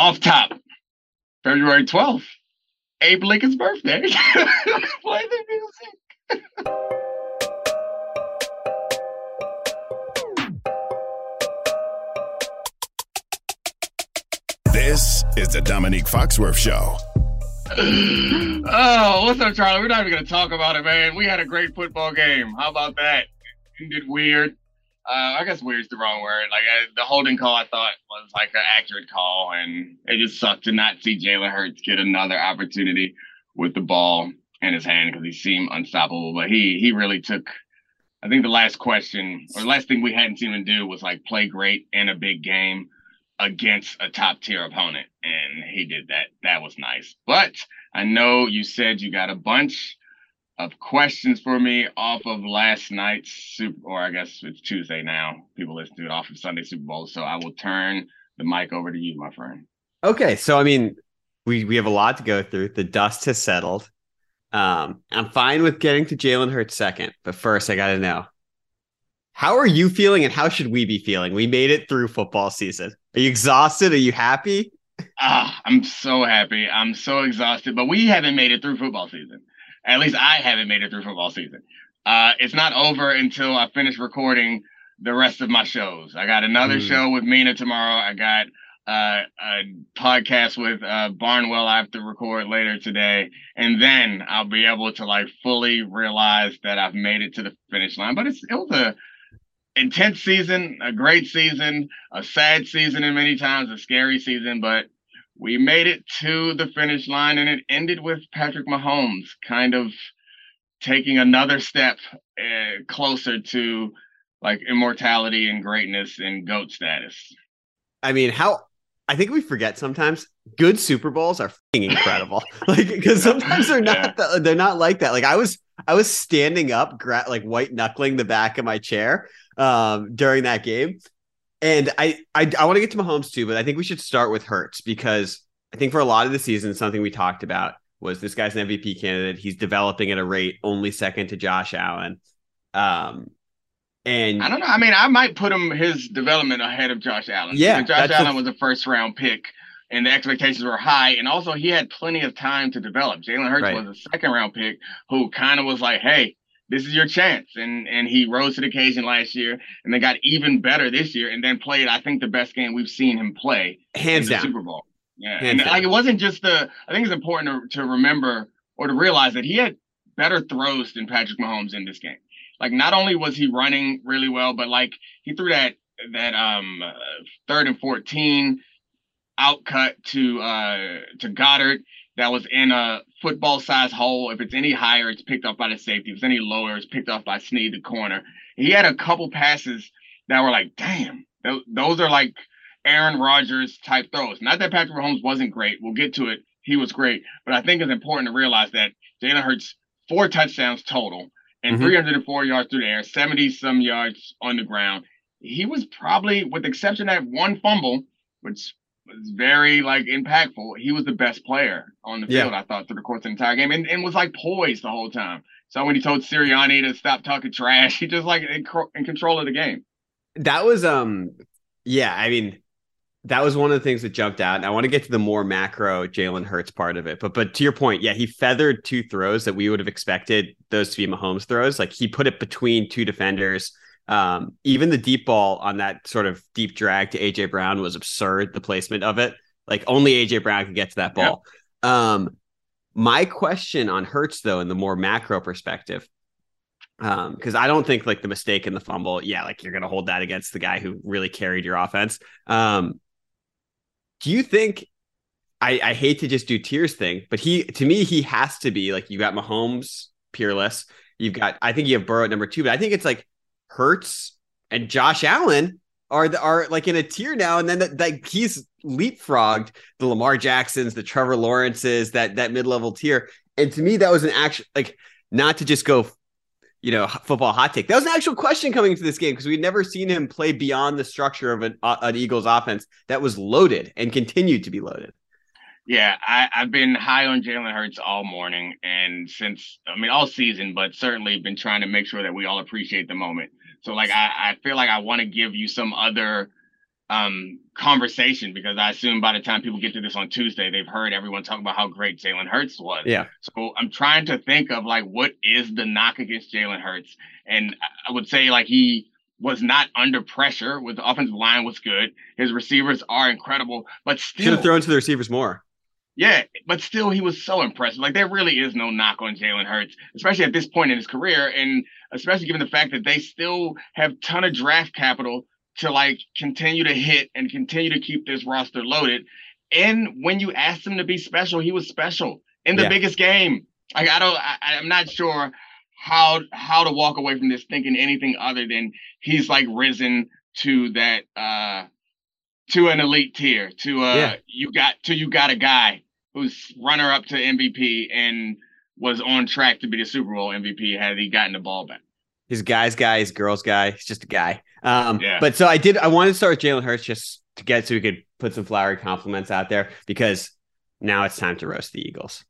Off top, February 12th, Abe Lincoln's birthday. Play the music. This is the Domonique Foxworth Show. oh, what's up, Charlie? We're not even going to talk about it, man. We had a great football game. How about that? Ended weird. Uh, I guess weird's the wrong word. Like uh, the holding call, I thought was like an accurate call, and it just sucked to not see Jalen Hurts get another opportunity with the ball in his hand because he seemed unstoppable. But he he really took. I think the last question or last thing we hadn't seen him do was like play great in a big game against a top tier opponent, and he did that. That was nice. But I know you said you got a bunch of questions for me off of last night's Super, or I guess it's Tuesday now. People listen to it off of Sunday Super Bowl. So I will turn the mic over to you, my friend. Okay, so I mean, we we have a lot to go through. The dust has settled. Um, I'm fine with getting to Jalen Hurts second, but first I got to know how are you feeling and how should we be feeling? We made it through football season. Are you exhausted? Are you happy? Ah, I'm so happy. I'm so exhausted, but we haven't made it through football season. At least I haven't made it through football season. Uh, it's not over until I finish recording the rest of my shows. I got another mm. show with Mina tomorrow. I got uh, a podcast with uh, Barnwell I have to record later today, and then I'll be able to like fully realize that I've made it to the finish line. But it's it was a intense season, a great season, a sad season, and many times a scary season. But we made it to the finish line and it ended with Patrick Mahomes kind of taking another step uh, closer to like immortality and greatness and goat status. I mean, how I think we forget sometimes good Super Bowls are incredible. like because sometimes they're not yeah. they're not like that. Like I was I was standing up, gra- like white knuckling the back of my chair um, during that game, and I I, I want to get to Mahomes too, but I think we should start with Hurts because I think for a lot of the season, something we talked about was this guy's an MVP candidate. He's developing at a rate only second to Josh Allen. Um, and I don't know. I mean, I might put him his development ahead of Josh Allen. Yeah, Josh Allen a, was a first round pick, and the expectations were high, and also he had plenty of time to develop. Jalen Hurts right. was a second round pick who kind of was like, "Hey, this is your chance. And and he rose to the occasion last year and they got even better this year and then played, I think, the best game we've seen him play hands down Super Bowl. Yeah. Hands and down. like it wasn't just the I think it's important to, to remember or to realize that he had better throws than Patrick Mahomes in this game. Like not only was he running really well, but like he threw that that um uh, third and 14 outcut to uh to Goedert that was in a football size hole. If it's any higher, it's picked up by the safety. If it's any lower, it's picked up by Sneed, the corner. He had a couple passes that were like, damn, those are like Aaron Rodgers type throws. Not that Patrick Mahomes wasn't great. We'll get to it. He was great. But I think it's important to realize that Jalen Hurts, four touchdowns total and mm-hmm. 304 yards through the air, 70 some yards on the ground. He was probably, with the exception of one fumble, which was very like impactful. He was the best player on the field, yeah. I thought, through the course of the entire game, and, and was like poised the whole time. So when he told Sirianni to stop talking trash, he just like in, in control of the game. That was um, yeah. I mean, that was one of the things that jumped out. And I want to get to the more macro Jalen Hurts part of it, but but to your point, yeah, he feathered two throws that we would have expected those to be Mahomes throws. Like he put it between two defenders um, even the deep ball on that sort of deep drag to AJ Brown was absurd. The placement of it, like only AJ Brown could get to that ball. Um, my question on Hurts though, in the more macro perspective, because um, I don't think like the mistake in the fumble, yeah, like you're gonna hold that against the guy who really carried your offense. Um, do you think? I, I hate to just do tiers thing, but he to me he has to be like you got Mahomes peerless. You've got I think you have Burrow at number two, but I think it's like Hurts and Josh Allen are the, are like in a tier now, and then that like he's leapfrogged the Lamar Jacksons, the Trevor Lawrences, that that mid level tier. And to me, that was an actual like not to just go, you know, football hot take. That was an actual question coming into this game because we'd never seen him play beyond the structure of an, uh, an Eagles offense that was loaded and continued to be loaded. Yeah, I, have been high on Jalen Hurts all morning and since I mean all season, but certainly been trying to make sure that we all appreciate the moment. So like I, I feel like I want to give you some other um, conversation because I assume by the time people get to this on Tuesday, they've heard everyone talk about how great Jalen Hurts was. Yeah. So I'm trying to think of like what is the knock against Jalen Hurts, and I would say like he was not under pressure. With the offensive line was good. His receivers are incredible, but still should have thrown to the receivers more. Yeah, but still, he was so impressive. Like there really is no knock on Jalen Hurts, especially at this point in his career, and especially given the fact that they still have ton of draft capital to like continue to hit and continue to keep this roster loaded. And when you asked him to be special, he was special in the yeah. biggest game. Like I don't, I, I'm not sure how how to walk away from this thinking anything other than he's like risen to that uh to an elite tier. To uh, yeah. you got to you got a guy who's runner up to MVP and was on track to be the Super Bowl MVP had he gotten the ball back. He's guy's guy, he's girl's guy. He's just a guy. Um, yeah. But so I did. I wanted to start with Jalen Hurts just to get so we could put some flowery compliments out there because now it's time to roast the Eagles,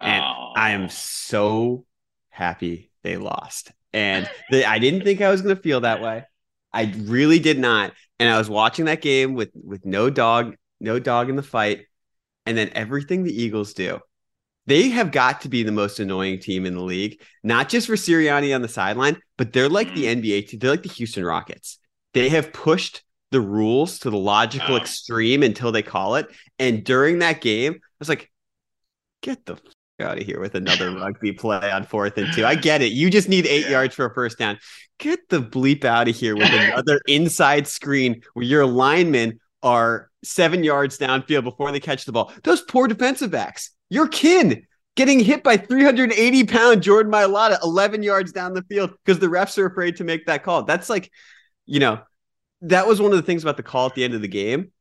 and oh. I am so happy they lost. And the, I didn't think I was going to feel that way. I really did not. And I was watching that game with with no dog, no dog in the fight, and then everything the Eagles do they have got to be the most annoying team in the league, not just for Sirianni on the sideline, but they're like the mm. NBA team. They're like the Houston Rockets. They have pushed the rules to the logical oh. extreme until they call it. And during that game, I was like, get the out of here with another rugby play on fourth and two. I get it. You just need eight yeah. yards for a first down. Get the bleep out of here with another inside screen where your linemen are seven yards downfield before they catch the ball. Those poor defensive backs your kid getting hit by 380 pound Jordan Mailata 11 yards down the field because the refs are afraid to make that call. That's like, you know, that was one of the things about the call at the end of the game.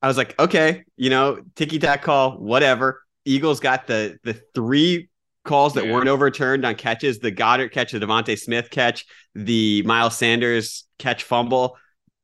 I was like, okay, you know, ticky tack call, whatever. Eagles got the the three calls that yeah. weren't overturned on catches: the Goedert catch, the DeVonta Smith catch, the Miles Sanders catch fumble.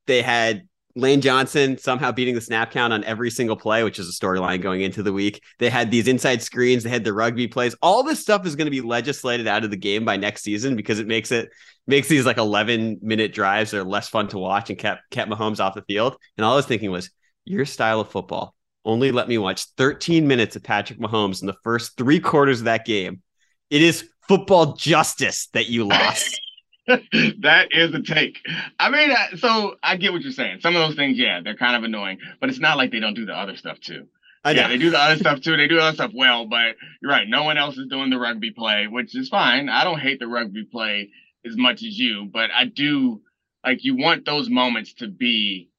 They had Lane Johnson somehow beating the snap count on every single play, which is a storyline going into the week. They had these inside screens, they had the rugby plays. All this stuff is going to be legislated out of the game by next season because it makes it makes these like 11 minute drives that are less fun to watch and kept kept Mahomes off the field. And all I was thinking was, your style of football only let me watch 13 minutes of Patrick Mahomes in the first three quarters of that game. It is football justice that you lost. that is a take. I mean, so I get what you're saying. Some of those things, yeah, they're kind of annoying, but it's not like they don't do the other stuff too. I yeah, know. they do the other stuff too. They do other stuff well, but you're right. No one else is doing the rugby play, which is fine. I don't hate the rugby play as much as you, but I do like you want those moments to be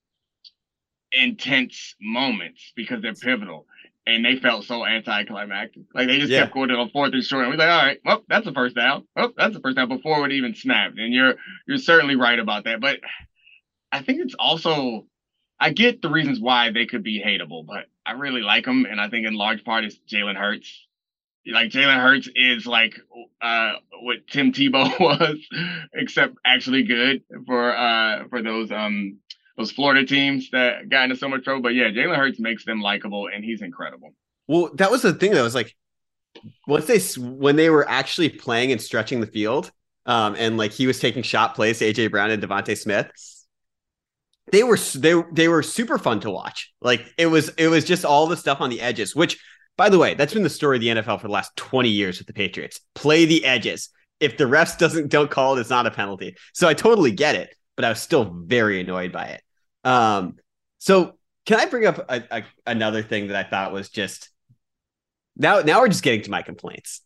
intense moments because they're pivotal and they felt so anticlimactic. Like they just yeah. kept going to a fourth and short. And we're like, all right, well, that's the first down. Well, that's the first down before it even snapped. And you're you're certainly right about that. But I think it's also I get the reasons why they could be hateable, but I really like them, and I think in large part it's Jalen Hurts. Like Jalen Hurts is like uh, what Tim Tebow was, except actually good for uh, for those um those Florida teams that got into so much trouble. But yeah, Jalen Hurts makes them likable, and he's incredible. Well, that was the thing that was like once they when they were actually playing and stretching the field, um, and like he was taking shot plays AJ Brown and DeVonta Smith. They were they they were super fun to watch. Like it was it was just all the stuff on the edges. Which, by the way, that's been the story of the NFL for the last twenty years with the Patriots. Play the edges. If the refs doesn't don't call it, it's not a penalty. So I totally get it, but I was still very annoyed by it. Um, so can I bring up a, a, another thing that I thought was just now? Now we're just getting to my complaints.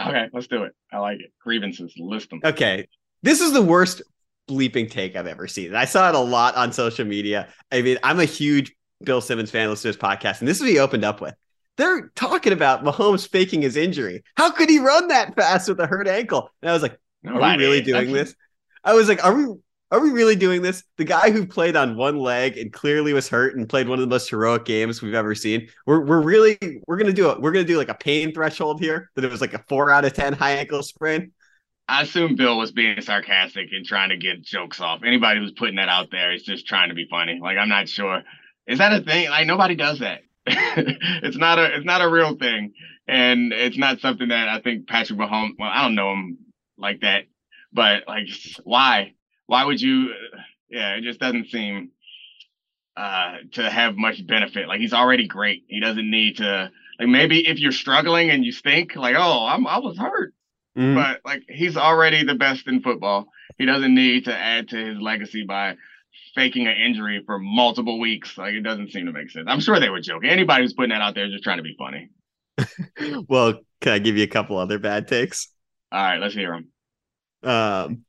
Okay, let's do it. I like it. Grievances, list them. Okay, this is the worst bleeping take I've ever seen. I saw it a lot on social media. I mean, I'm a huge Bill Simmons fan, listen to his podcast, and this is what he opened up with. They're talking about Mahomes faking his injury. How could he run that fast with a hurt ankle? And I was like, are we really doing this? I was like, are we are we really doing this? The guy who played on one leg and clearly was hurt and played one of the most heroic games we've ever seen. We're we're really we're gonna do it. We're gonna do like a pain threshold here that it was like a four out of ten high ankle sprain. I assume Bill was being sarcastic and trying to get jokes off. Anybody who's putting that out there is just trying to be funny. Like I'm not sure. Is that a thing? Like nobody does that. it's not a it's not a real thing, and it's not something that I think Patrick Mahomes. Well, I don't know him like that, but like why? Why would you? Yeah, it just doesn't seem. uh, to have much benefit. Like he's already great. He doesn't need to like maybe if you're struggling and you stink, like, oh, I'm I was hurt. Mm-hmm. But like he's already the best in football. He doesn't need to add to his legacy by faking an injury for multiple weeks. Like it doesn't seem to make sense. I'm sure they were joking. Anybody who's putting that out there is just trying to be funny. well, can I give you a couple other bad takes? All right, let's hear them. Um,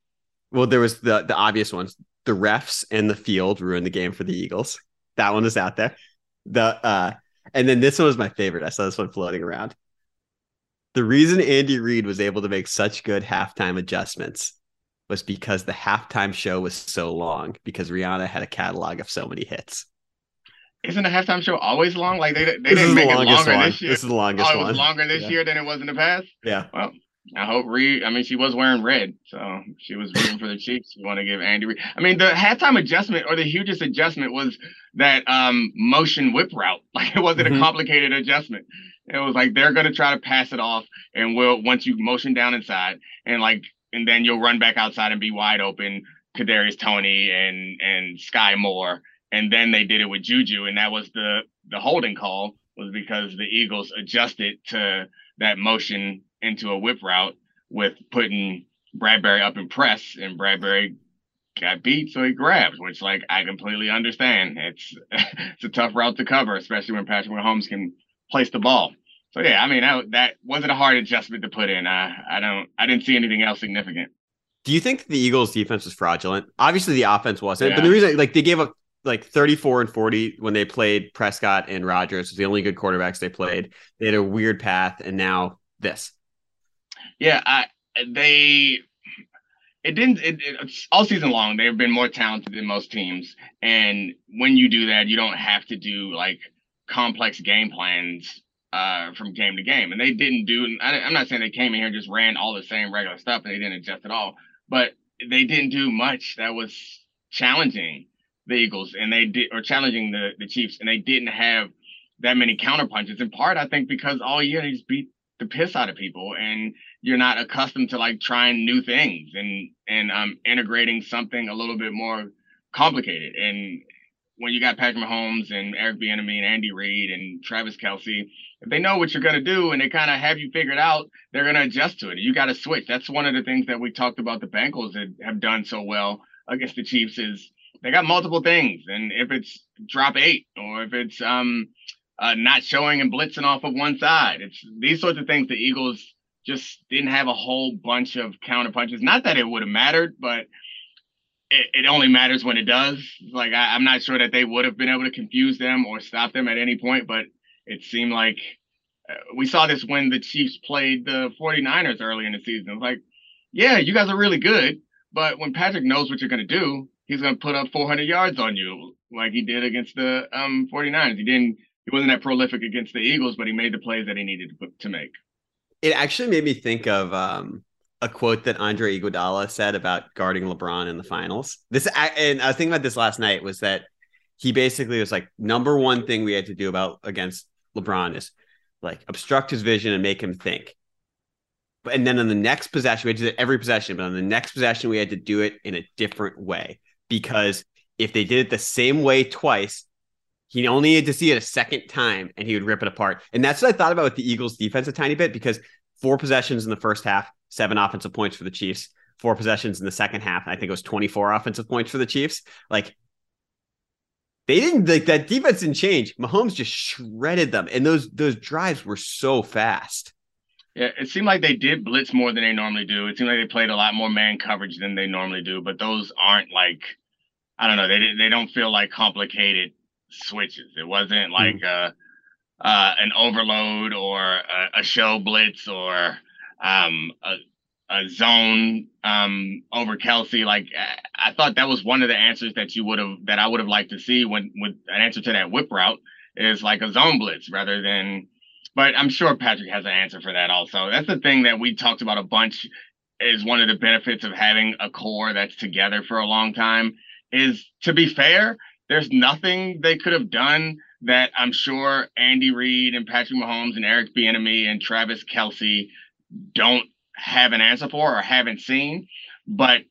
well, there was the the obvious ones. The refs and the field ruined the game for the Eagles. That one is out there. The uh, and then this one was my favorite. I saw this one floating around. The reason Andy Reid was able to make such good halftime adjustments was because the halftime show was so long because Rihanna had a catalog of so many hits. Isn't the halftime show always long? Like they, they didn't make it longer one. this year. This is the longest oh, it was one. longer this yeah. year than it was in the past. Yeah. Well, I hope Reid. I mean, she was wearing red, so she was rooting for the Chiefs. You want to give Andy Reid? I mean, the halftime adjustment or the hugest adjustment was that um, motion whip route. Like it wasn't mm-hmm. a complicated adjustment. It was like they're gonna try to pass it off, and we'll once you motion down inside, and like, and then you'll run back outside and be wide open. Kadarius Toney and and Sky Moore, and then they did it with Juju, and that was the the holding call was because the Eagles adjusted to that motion into a whip route with putting Bradberry up in press, and Bradberry got beat, so he grabs, which like I completely understand. It's it's a tough route to cover, especially when Patrick Mahomes can place the ball. So yeah, I mean that, that wasn't a hard adjustment to put in. Uh, I don't, I didn't see anything else significant. Do you think the Eagles' defense was fraudulent? Obviously, the offense wasn't, yeah. but the reason like they gave up like 34 and 40 when they played Prescott and Rodgers was the only good quarterbacks they played. They had a weird path, and now this. Yeah, I they it didn't it, it, all season long they've been more talented than most teams. And when you do that you don't have to do like complex game plans uh, from game to game. And they didn't do I, i'm not saying they came in here and just ran all the same regular stuff and they didn't adjust at all but they didn't do much that was challenging the eagles. And they did or challenging the the chiefs. And they didn't have that many counter punches. In part i think because all year they just beat the piss out of people. And you're not accustomed to like trying new things and and um integrating something a little bit more complicated and when you got Patrick Mahomes and Eric Bieniemy and Andy Reid and Travis Kelce, if they know what you're gonna do and they kind of have you figured out, they're gonna adjust to it. You got to switch. That's one of the things that we talked about the Bengals that have done so well against the Chiefs is they got multiple things, and if it's drop eight or if it's um uh, not showing and blitzing off of one side, it's these sorts of things the Eagles just didn't have a whole bunch of counter punches. Not that it would have mattered, but it, it, only matters when it does. Like I, am not sure that they would have been able to confuse them or stop them at any point, but it seemed like uh, we saw this when the Chiefs played the 49ers early in the season. Like, yeah, you guys are really good, but when Patrick knows what you're going to do, he's going to put up 400 yards on you like he did against the um, 49ers. He didn't. He wasn't that prolific against the Eagles, but he made the plays that he needed to, put, to make. It actually made me think of um, a quote that Andre Iguodala said about guarding LeBron in the finals. This and I was thinking about this last night was that he basically was like number one thing we had to do about against LeBron is like obstruct his vision and make him think. And then on the next possession, we had to do it every possession, but on the next possession, we had to do it in a different way because if they did it the same way twice, he only needed to see it a second time and he would rip it apart. And that's what I thought about with the Eagles defense a tiny bit because four possessions in the first half, seven offensive points for the Chiefs, four possessions in the second half. I think it was 24 offensive points for the Chiefs. Like they didn't like that defense didn't change. Mahomes just shredded them. And those those drives were so fast. Yeah, it seemed like they did blitz more than they normally do. It seemed like they played a lot more man coverage than they normally do, but those aren't like I don't know, they they don't feel like complicated switches. It wasn't like mm. uh, uh, an overload or a, a show blitz or um, a, a, zone um, over Kelce. Like I, I thought that was one of the answers that you would have that I would have liked to see when with an answer to that whip route is like a zone blitz rather than. But I'm sure Patrick has an answer for that also. That's the thing that we talked about a bunch. Is one of the benefits of having a core that's together for a long time. Is to be fair, there's nothing they could have done that I'm sure Andy Reid and Patrick Mahomes and Eric Bieniemy and Travis Kelce don't have an answer for or haven't seen. But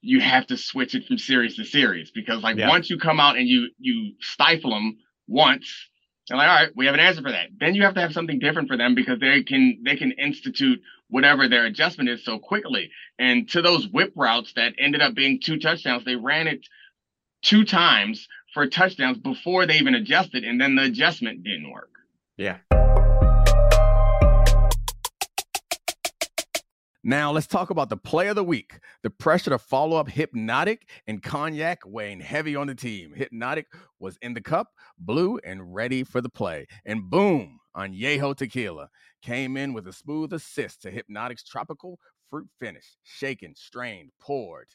you have to switch it from series to series because like yeah. once you come out and you you stifle them once, they're like, all right, we have an answer for that. Then you have to have something different for them because they can they can institute whatever their adjustment is so quickly. And to those whip routes that ended up being two touchdowns, they ran it two times for touchdowns before they even adjusted, and then the adjustment didn't work. Yeah. Now let's talk about the play of the week. The pressure to follow up Hypnotic and Cognac weighing heavy on the team. Hypnotic was in the cup, blue, and ready for the play. And boom, Añejo Tequila came in with a smooth assist to Hypnotic's tropical fruit finish. Shaken, strained, poured.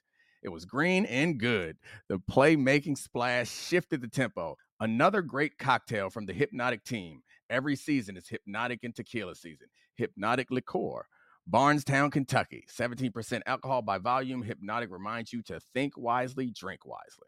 It was green and good. The playmaking splash shifted the tempo. Another great cocktail from the Hypnotic team. Every season is Hypnotic and Tequila season. Hypnotic Liqueur Bardstown, Kentucky. 17% alcohol by volume. Hypnotic reminds you to think wisely, drink wisely.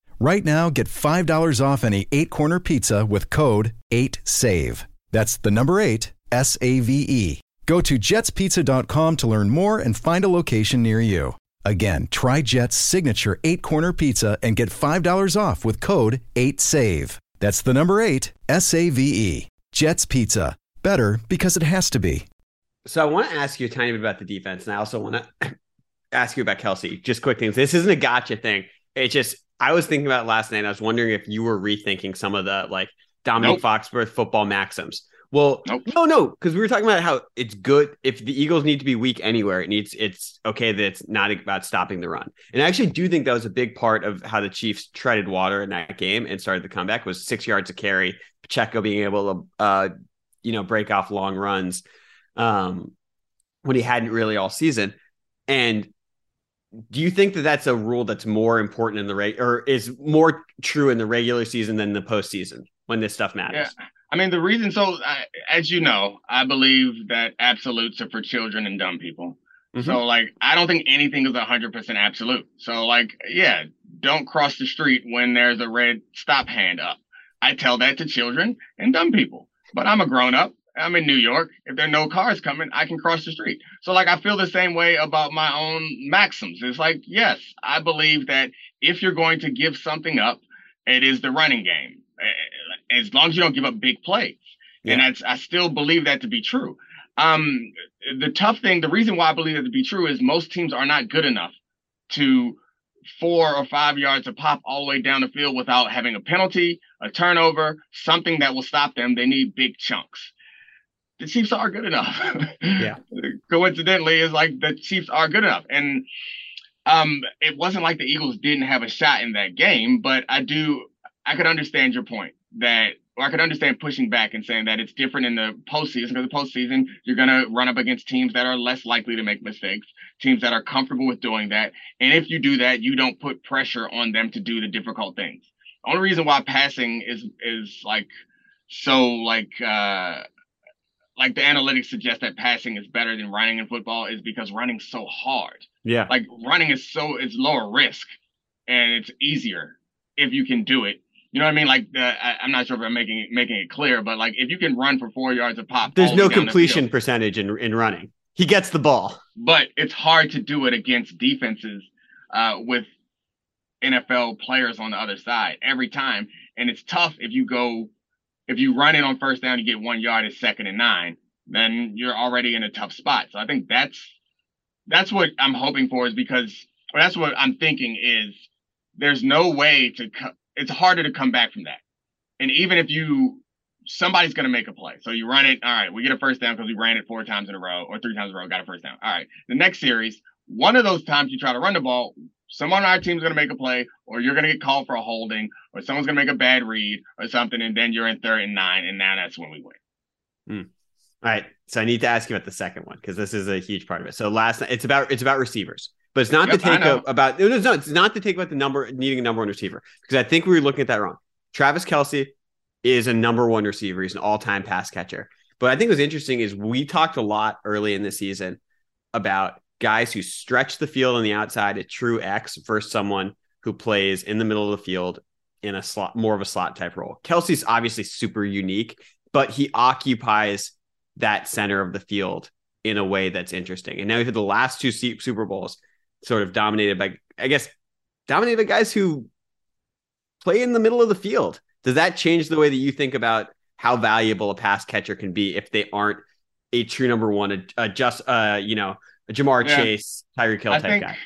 Right now, get $5 off any eight corner pizza with code 8SAVE. That's the number eight, S A V E. Go to jetspizza.com to learn more and find a location near you. Again, try Jet's signature eight corner pizza and get $5 off with code 8SAVE. That's the number eight, S A V E. Jet's Pizza. Better because it has to be. So I want to ask you a tiny bit about the defense, and I also want to ask you about Kelce. Just quick things. This isn't a gotcha thing. It just I was thinking about last night. I was wondering if you were rethinking some of the like Domonique nope. Foxworth football maxims. Well, nope. no, no, because we were talking about how it's good if the Eagles need to be weak anywhere. It needs it's okay that it's not about stopping the run. And I actually do think that was a big part of how the Chiefs treaded water in that game and started the comeback was six yards of carry. Pacheco being able to, uh, you know, break off long runs um, when he hadn't really all season. And do you think that that's a rule that's more important in the reg or is more true in the regular season than the postseason when this stuff matters? Yeah. I mean, the reason so, I, as you know, I believe that absolutes are for children and dumb people. Mm-hmm. So, like, I don't think anything is 100% absolute. So, like, yeah, don't cross the street when there's a red stop hand up. I tell that to children and dumb people, but I'm a grown up. I'm in New York. If there are no cars coming, I can cross the street. So, like, I feel the same way about my own maxims. It's like, yes, I believe that if you're going to give something up, it is the running game. Eh, as long as you don't give up big plays, yeah. and that's I still believe that to be true. Um, the tough thing, the reason why I believe that to be true is most teams are not good enough to four or five yards to pop all the way down the field without having a penalty, a turnover, something that will stop them. They need big chunks the Chiefs are good enough. yeah. Coincidentally, it's like the Chiefs are good enough. And um, it wasn't like the Eagles didn't have a shot in that game, but I do I could understand your point that or I could understand pushing back and saying that it's different in the postseason because the postseason you're gonna run up against teams that are less likely to make mistakes, teams that are comfortable with doing that, and if you do that, you don't put pressure on them to do the difficult things. The only reason why passing is is like so like uh like the analytics suggest that passing is better than running in football is because running's so hard. Yeah. Like running is so it's lower risk and it's easier if you can do it. You know what I mean? Like the, I, am not sure if I'm making it, making it clear, but like if you can run for four yards a pop, there's no completion the percentage in in running. He gets the ball, but it's hard to do it against defenses uh, with NFL players on the other side every time, and it's tough if you go if you run it on first down, you get one yard, it's second and nine, then you're already in a tough spot. So I think that's that's what I'm hoping for is because or that's what I'm thinking is there's no way to co- it's harder to come back from that. And even if you somebody's going to make a play. So you run it, all right, we get a first down because we ran it four times in a row or three times in a row, got a first down. All right. The next series, one of those times you try to run the ball, someone on our team is going to make a play, or you're going to get called for a holding, or someone's going to make a bad read or something, and then you're in third and nine, and now that's when we win. Mm. All right. So I need to ask you about the second one because this is a huge part of it. So last night, it's about it's about receivers, but it's not yep, to take a, about no, no, it's not to take about the number needing a number one receiver because I think we were looking at that wrong. Travis Kelce is a number one receiver. He's an all time pass catcher. But I think what's interesting is we talked a lot early in the season about guys who stretch the field on the outside at true X versus someone who plays in the middle of the field in a slot, more of a slot type role. Kelsey's obviously super unique, but he occupies that center of the field in a way that's interesting. And now we've had the last two Super Bowls sort of dominated by, I guess, dominated by guys who play in the middle of the field. Does that change the way that you think about how valuable a pass catcher can be if they aren't a true number one, a, a just, uh, you know, a Ja'Marr yeah. Chase, Tyreek Hill type guy.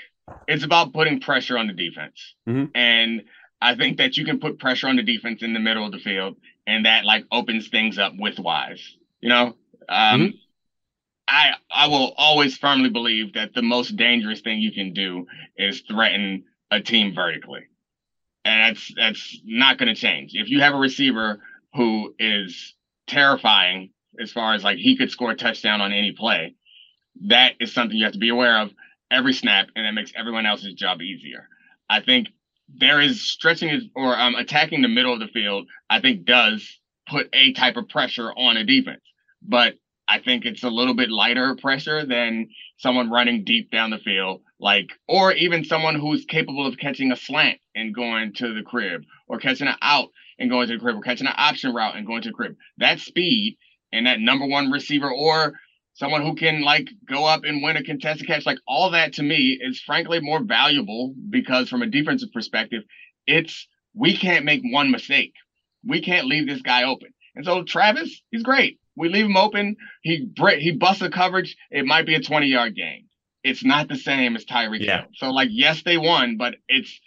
It's about putting pressure on the defense. Mm-hmm. And I think that you can put pressure on the defense in the middle of the field and that like opens things up with wise. You know? Um, mm-hmm. I I will always firmly believe that the most dangerous thing you can do is threaten a team vertically. And that's that's not going to change. If you have a receiver who is terrifying as far as like he could score a touchdown on any play, that is something you have to be aware of every snap, and that makes everyone else's job easier. I think there is stretching or um, attacking the middle of the field. I think does put a type of pressure on a defense, but I think it's a little bit lighter pressure than someone running deep down the field, like, or even someone who's capable of catching a slant and going to the crib, or catching an out and going to the crib, or catching an option route and going to the crib. That speed and that number one receiver, or someone who can like go up and win a contested catch, like all that to me is frankly more valuable because from a defensive perspective, it's we can't make one mistake. We can't leave this guy open. And so Travis, he's great. We leave him open. He he busts a coverage. It might be a 20 yard game. It's not the same as Tyreek yeah. Hill. So like, yes, they won, but it's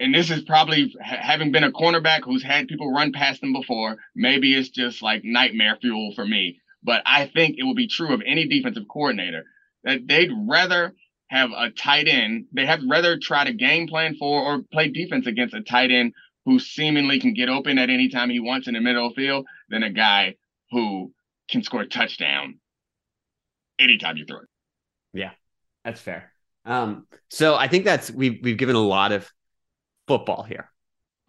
and this is probably having been a cornerback who's had people run past him before. Maybe it's just like nightmare fuel for me but I think it will be true of any defensive coordinator that they'd rather have a tight end. They have rather try to game plan for or play defense against a tight end who seemingly can get open at any time he wants in the middle of the field than a guy who can score a touchdown anytime you throw it. Yeah, that's fair. Um, so I think that's we've we've given a lot of football here.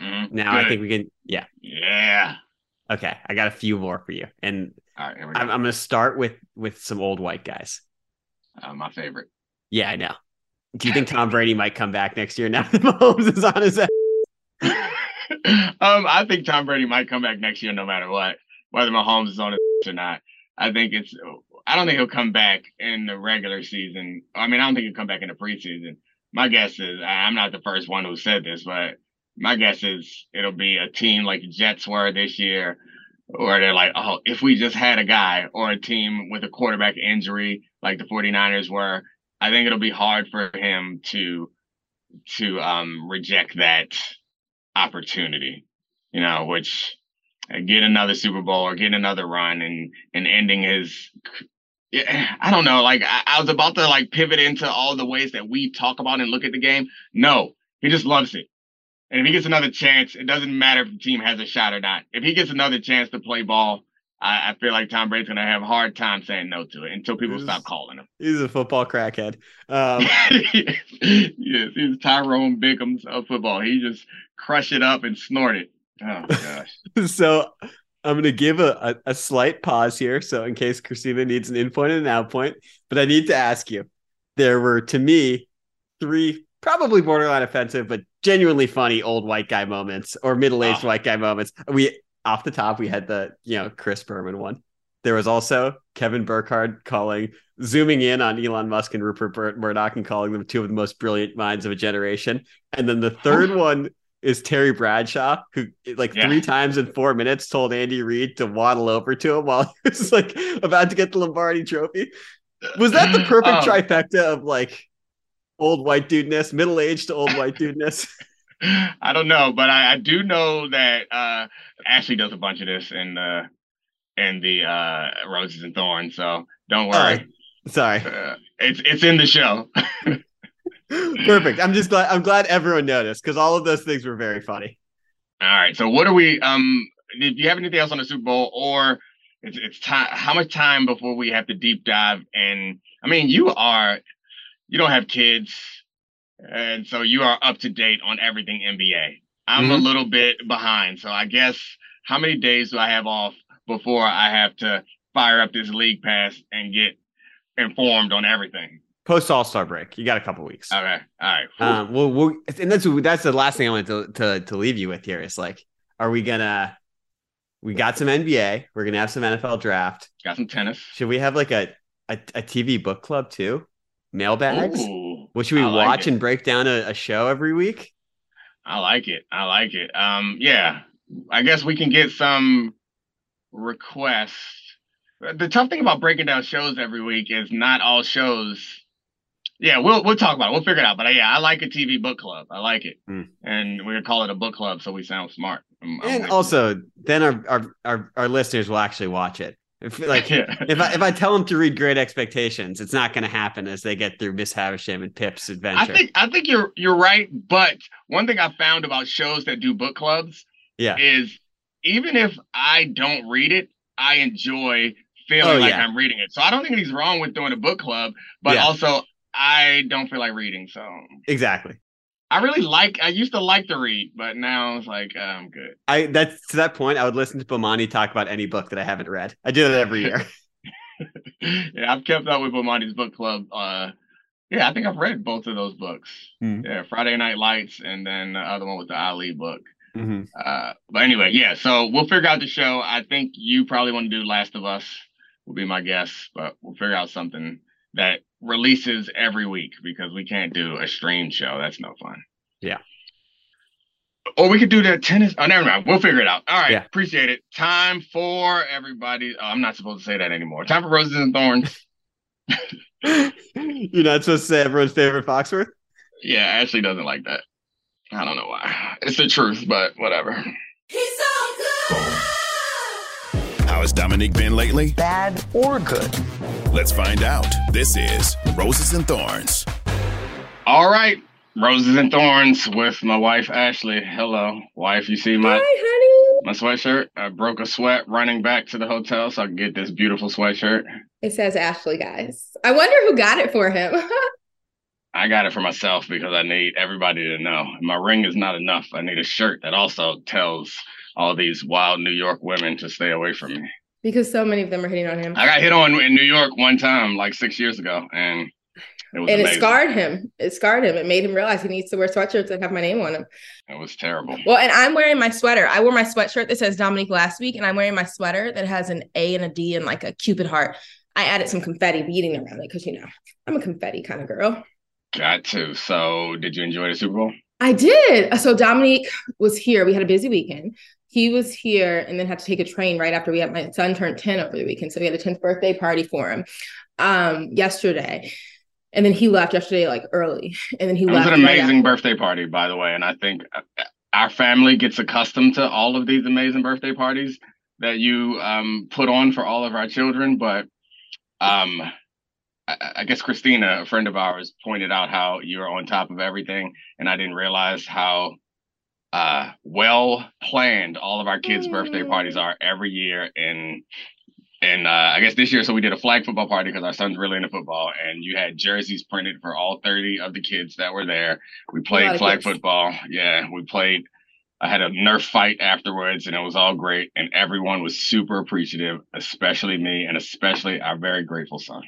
Mm-hmm. Now Good. I think we can yeah. Yeah. Okay, I got a few more for you. And all right, I'm, I'm going to start with with some old white guys. Uh, my favorite. Yeah, I know. Do you think Tom Brady might come back next year now that Mahomes is on his head? um, I think Tom Brady might come back next year no matter what, whether Mahomes is on his or not. I think it's. I don't think he'll come back in the regular season. I mean, I don't think he'll come back in the preseason. My guess is I'm not the first one who said this, but my guess is it'll be a team like Jets were this year or they're like, oh, if we just had a guy or a team with a quarterback injury like the 49ers were, I think it'll be hard for him to to um, reject that opportunity, you know, which uh, get another Super Bowl or get another run and and ending his I don't know, like I, I was about to like pivot into all the ways that we talk about and look at the game. No, he just loves it. And if he gets another chance, it doesn't matter if the team has a shot or not. If he gets another chance to play ball, I, I feel like Tom Brady's going to have a hard time saying no to it until people he's, stop calling him. He's a football crackhead. Um, yes, he's Tyrone Biggums of football. He just crush it up and snort it. Oh gosh. so I'm going to give a, a, a, slight pause here. So in case Christina needs an in point and an out point, but I need to ask you. There were to me three probably borderline offensive, but genuinely funny old white guy moments or middle aged white guy moments. We off the top, we had the you know Chris Berman one. There was also Kevin Burkhardt calling, zooming in on Elon Musk and Rupert Murdoch and calling them two of the most brilliant minds of a generation. And then the third one is Terry Bradshaw, who like yeah. three times in four minutes told Andy Reid to waddle over to him while he was like about to get the Lombardi trophy. Was that the perfect oh. trifecta of like old white dudeness, middle aged to old white dudeness? I don't know, but I, I, do know that uh, Ashley does a bunch of this in the in the uh, Roses and Thorns. So don't worry. Sorry, uh, it's it's in the show. Perfect. I'm just glad I'm glad everyone noticed because all of those things were very funny. All right. So what are we? Um, do you have anything else on the Super Bowl, or it's it's time? How much time before we have to deep dive? And I mean, you are you don't have kids and so you are up to date on everything NBA. I'm mm-hmm. a little bit behind, so I guess how many days do I have off before I have to fire up this league pass and get informed on everything? Post All Star break, you got a couple weeks. Okay, all right. Um, well, we'll, and that's that's the last thing I wanted to, to to leave you with here is like, are we gonna? We got some NBA. We're gonna have some NFL draft. Got some tennis. Should we have like a a, a TV book club too? Mailbags. Ooh. What should we like watch it. and break down a, a, show every week? I like it. I like it. Um, yeah, I guess we can get some requests. The tough thing about breaking down shows every week is not all shows. Yeah, we'll we'll talk about it. We'll figure it out. But uh, yeah, I like a TV book club. I like it, mm. and we're call it a book club so we sound smart. I'm, I'm and also, then our, our our our listeners will actually watch it. If, like yeah. if I if I tell them to read Great Expectations, it's not going to happen as they get through Miss Havisham and Pip's adventure. I think I think you're you're right, but one thing I found about shows that do book clubs, yeah, is even if I don't read it, I enjoy feeling oh, like yeah. I'm reading it. So I don't think anything's wrong with doing a book club, but yeah. also I don't feel like reading. So exactly. I really like. I used to like to read, but now it's like uh, I'm good. I that's to that point. I would listen to Bomani talk about any book that I haven't read. I do that every year. yeah, I've kept up with Bomani's book club. Uh, yeah, I think I've read both of those books. Mm-hmm. Yeah, Friday Night Lights, and then the other one with the Ali book. Mm-hmm. Uh, but anyway, yeah. So we'll figure out the show. I think you probably want to do Last of Us. Will be my guess, but we'll figure out something that releases every week because we can't do a stream show. That's no fun. Yeah. Or we could do the tennis. Oh, never mind. We'll figure it out. All right. Yeah. Appreciate it. Time for everybody. Oh, I'm not supposed to say that anymore. Time for roses and thorns. You're not supposed to say everyone's favorite Foxworth? Yeah, Ashley doesn't like that. I don't know why. It's the truth, but whatever. He's so good. How has Domonique been lately? Bad or good? Let's find out. This is Roses and Thorns. All right. Roses and Thorns with my wife Ashley. Hello, wife. You see my Hi, honey. my sweatshirt? I broke a sweat running back to the hotel so I could get this beautiful sweatshirt. It says Ashley, guys. I wonder who got it for him. I got it for myself because I need everybody to know. My ring is not enough. I need a shirt that also tells all these wild New York women to stay away from me. Because so many of them are hitting on him. I got hit on in New York one time, like six years ago, and it and amazing. it scarred him. It scarred him. It made him realize he needs to wear sweatshirts that have my name on them. It was terrible. Well, and I'm wearing my sweater. I wore my sweatshirt that says Domonique last week, and I'm wearing my sweater that has an A and a D and like a Cupid heart. I added some confetti beading around it because you know I'm a confetti kind of girl. Got to. So, did you enjoy the Super Bowl? I did. So Domonique was here. We had a busy weekend. He was here and then had to take a train right after we had my son turned 10 over the weekend. So we had a 10th birthday party for him um yesterday. And then he left yesterday like early. And then he it left. It was an amazing birthday party, by the way. And I think uh, our family gets accustomed to all of these amazing birthday parties that you um, put on for all of our children. But um, I, I guess Christina, a friend of ours, pointed out how you're on top of everything, and I didn't realize how uh, well planned all of our kids' birthday parties are every year. And and uh, I guess this year, so we did a flag football party because our son's really into football, and you had jerseys printed for all 30 of the kids that were there. We played flag football. Yeah, we played. I had a Nerf fight afterwards, and it was all great. And everyone was super appreciative, especially me, and especially our very grateful son.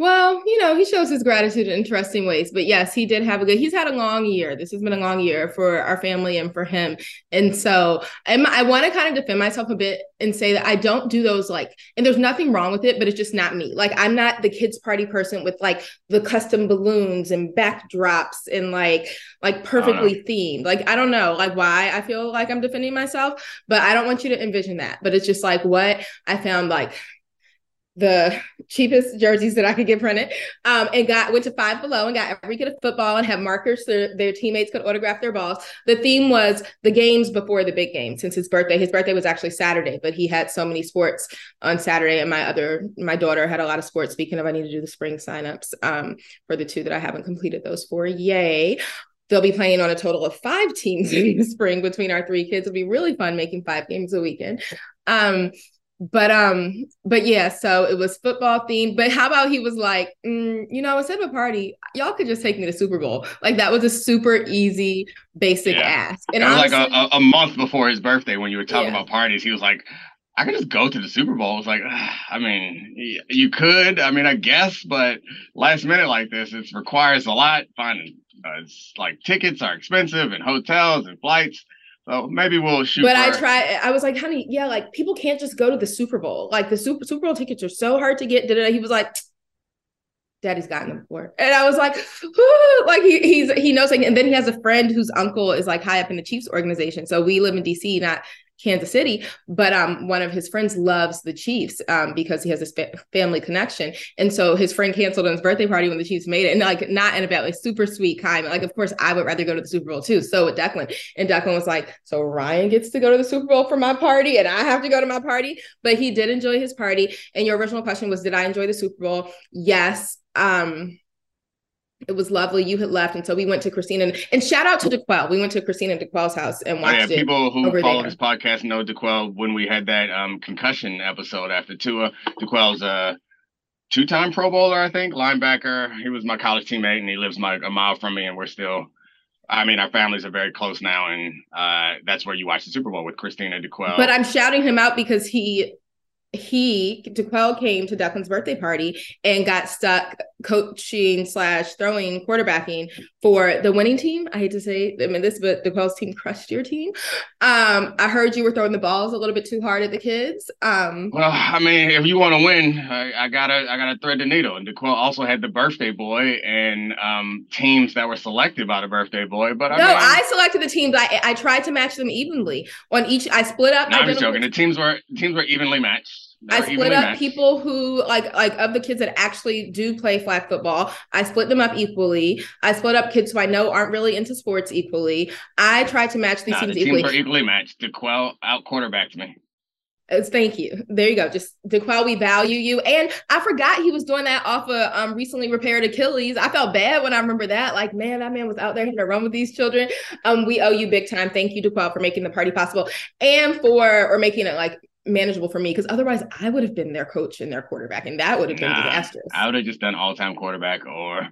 Well, you know, he shows his gratitude in interesting ways. But yes, he did have a good, he's had a long year. This has been a long year for our family and for him. And so I'm, I want to kind of defend myself a bit and say that I don't do those like, and there's nothing wrong with it, but it's just not me. Like, I'm not the kids' party person with like the custom balloons and backdrops and like, like perfectly uh, themed. Like, I don't know, like why I feel like I'm defending myself, but I don't want you to envision that. But it's just like what I found like the cheapest jerseys that I could get printed, um, and got went to Five Below and got every kid a football and have markers so their teammates could autograph their balls. The theme was the games before the big game. Since his birthday, his birthday was actually Saturday, but he had so many sports on Saturday, and my other my daughter had a lot of sports. Speaking of, I need to do the spring signups um, for the two that I haven't completed those for. Yay! They'll be playing on a total of five teams in the spring between our three kids. It'll be really fun making five games a weekend. Um, but um but yeah so it was football themed but how about he was like mm, you know instead of a party y'all could just take me to super bowl like that was a super easy basic yeah. ask and it was honestly, like a, a month before his birthday when you were talking yeah. about parties he was like I could just go to the Super Bowl. It's like, I mean, you could. I mean, I guess, but last minute like this, it requires a lot. Finding uh, it's like tickets are expensive and hotels and flights. So maybe we'll shoot. But I try. I was like, honey, yeah, like people can't just go to the Super Bowl. Like the Super Super Bowl tickets are so hard to get. Da da. He was like, Daddy's gotten them before, and I was like, like he, he's he knows. Like, and then he has a friend whose uncle is like high up in the Chiefs organization. So we live in DC, not Kansas City, but um, one of his friends loves the Chiefs um, because he has this fa- family connection. And so his friend canceled on his birthday party when the Chiefs made it, and like not in a bad, like super sweet kind. Like, of course, I would rather go to the Super Bowl too. So with Declan, and Declan was like, "So Ryan gets to go to the Super Bowl for my party, and I have to go to my party." But he did enjoy his party. And your original question was, "Did I enjoy the Super Bowl?" Yes. Um, it was lovely. You had left, and so we went to Christina and, and shout out to D'Qwell. We went to Christina D'Qwell's house and watched oh, yeah, People who follow this podcast know D'Qwell when we had that um, concussion episode after Tua. D'Qwell's a two-time Pro Bowler, I think, linebacker. He was my college teammate, and he lives my, a mile from me, and we're still. I mean, our families are very close now, and uh, that's where you watch the Super Bowl with Christina D'Qwell. But I'm shouting him out because he he D'Qwell came to Declan's birthday party and got stuck coaching slash throwing quarterbacking for the winning team. I hate to say I mean this, but D'Qwell's team crushed your team. Um, I heard you were throwing the balls a little bit too hard at the kids. Um, well, I mean, if you want to win, I, I, gotta I gotta thread the needle. And D'Qwell also had the birthday boy and um, teams that were selected by the birthday boy. But I no, mean, I selected the teams. I I tried to match them evenly on each. I split up. No, I'm just joking. The teams were teams were evenly matched. I split up matched. people who like like of the kids that actually do play flag football. I split them up equally. I split up kids who I know aren't really into sports equally. I try to match these nah, teams the equally. Teams are equally matched. D'Qwell out quarterbacked me. Thank you. There you go. Just D'Qwell, we value you. And I forgot he was doing that off of um recently repaired Achilles. I felt bad when I remember that. Like, man, that man was out there having to run with these children. Um, we owe you big time. Thank you, D'Qwell, for making the party possible and for or making it like manageable for me because otherwise I would have been their coach and their quarterback, and that would have been nah, disastrous. I would have just done all time quarterback or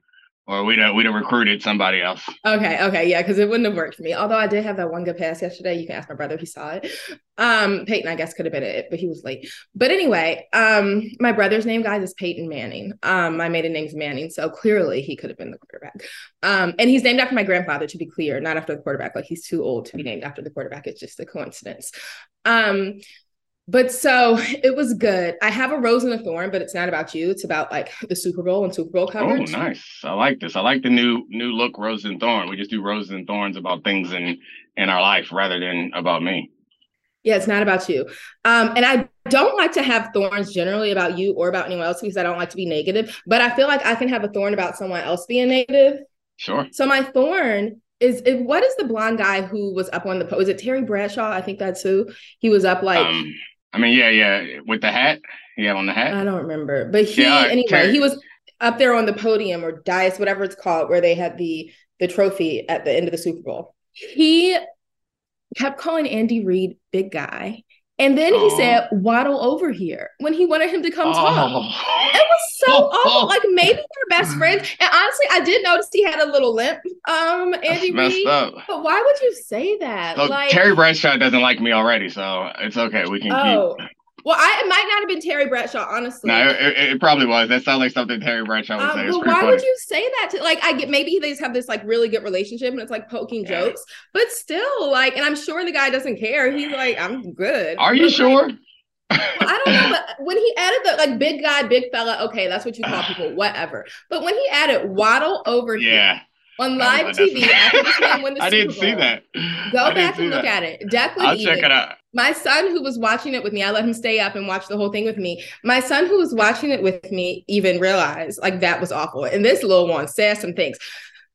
or we'd have, we'd have recruited somebody else. Okay, okay, yeah, because it wouldn't have worked for me. Although I did have that one good pass yesterday. You can ask my brother; he saw it. Um, Peyton, I guess, could have been it, but he was late. But anyway, um, my brother's name, guys, is Peyton Manning. Um, my maiden name's Manning, so clearly he could have been the quarterback. Um, and he's named after my grandfather, to be clear, not after the quarterback. Like he's too old to be named after the quarterback. It's just a coincidence. Um, but so it was good. I have a rose and a thorn, but it's not about you. It's about like the Super Bowl and Super Bowl coverage. Oh, nice. I like this. I like the new new look rose and thorn. We just do roses and thorns about things in in our life rather than about me. Yeah, it's not about you. Um, and I don't like to have thorns generally about you or about anyone else because I don't like to be negative. But I feel like I can have a thorn about someone else being negative. Sure. So my thorn is, is what is the blonde guy who was up on the post? Is it Terry Bradshaw? I think that's who he was up like. Um, I mean, yeah, yeah, with the hat. Yeah, on the hat. I don't remember, but he yeah, uh, anyway, Terry. he was up there on the podium or dais, whatever it's called, where they had the the trophy at the end of the Super Bowl. He kept calling Andy Reid big guy. And then he oh. said, waddle over here when he wanted him to come oh. talk. It was so awful. Like maybe they're best friends. And honestly, I did notice he had a little limp, um, Andy Reid. But why would you say that? So like Terry Bradshaw doesn't like me already, so it's okay. We can oh. keep well, I it might not have been Terry Bradshaw, honestly. No, it, it probably was. That sounds like something Terry Bradshaw would um, say. Well, why funny. would you say that? To like, I get maybe they just have this like really good relationship and it's like poking yeah. jokes, but still, like, and I'm sure the guy doesn't care. He's like, I'm good. Are you sure? Like, I don't know, but when he added the like big guy, big fella, okay, that's what you call people, whatever. But when he added waddle over yeah. Here, on live TV after this man won the I Super didn't see that. Go back and look that. at it. Declan I'll check it out. My son, who was watching it with me, I let him stay up and watch the whole thing with me. My son, who was watching it with me, even realized like that was awful. And this little one said some things.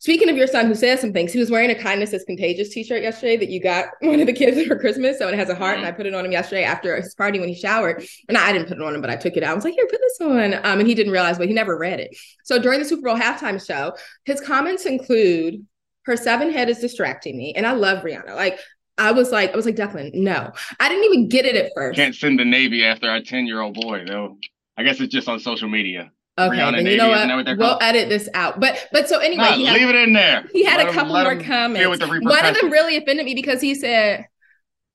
Speaking of your son who says some things, he was wearing a kindness is contagious t-shirt yesterday that you got one of the kids for Christmas. So it has a heart, and I put it on him yesterday after his party when he showered. And I didn't put it on him, but I took it out. I was like, here, put this on. Um, and he didn't realize, but he never read it. So during the Super Bowl halftime show, his comments include her seven head is distracting me. And I love Rihanna. Like I was like, I was like, Declan, no. I didn't even get it at first. Can't send the Navy after our 10 year old boy, though. I guess it's just on social media. Okay, then you know what? we'll edit this out. But but so anyway, nah, had, leave it in there. He had let a couple him, more comments. One of them really offended me because he said,